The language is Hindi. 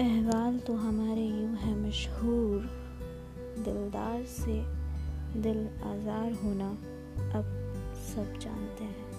अहवाल तो हमारे यूँ है मशहूर। दिलदार से दिल आज़ार होना, अब सब जानते हैं।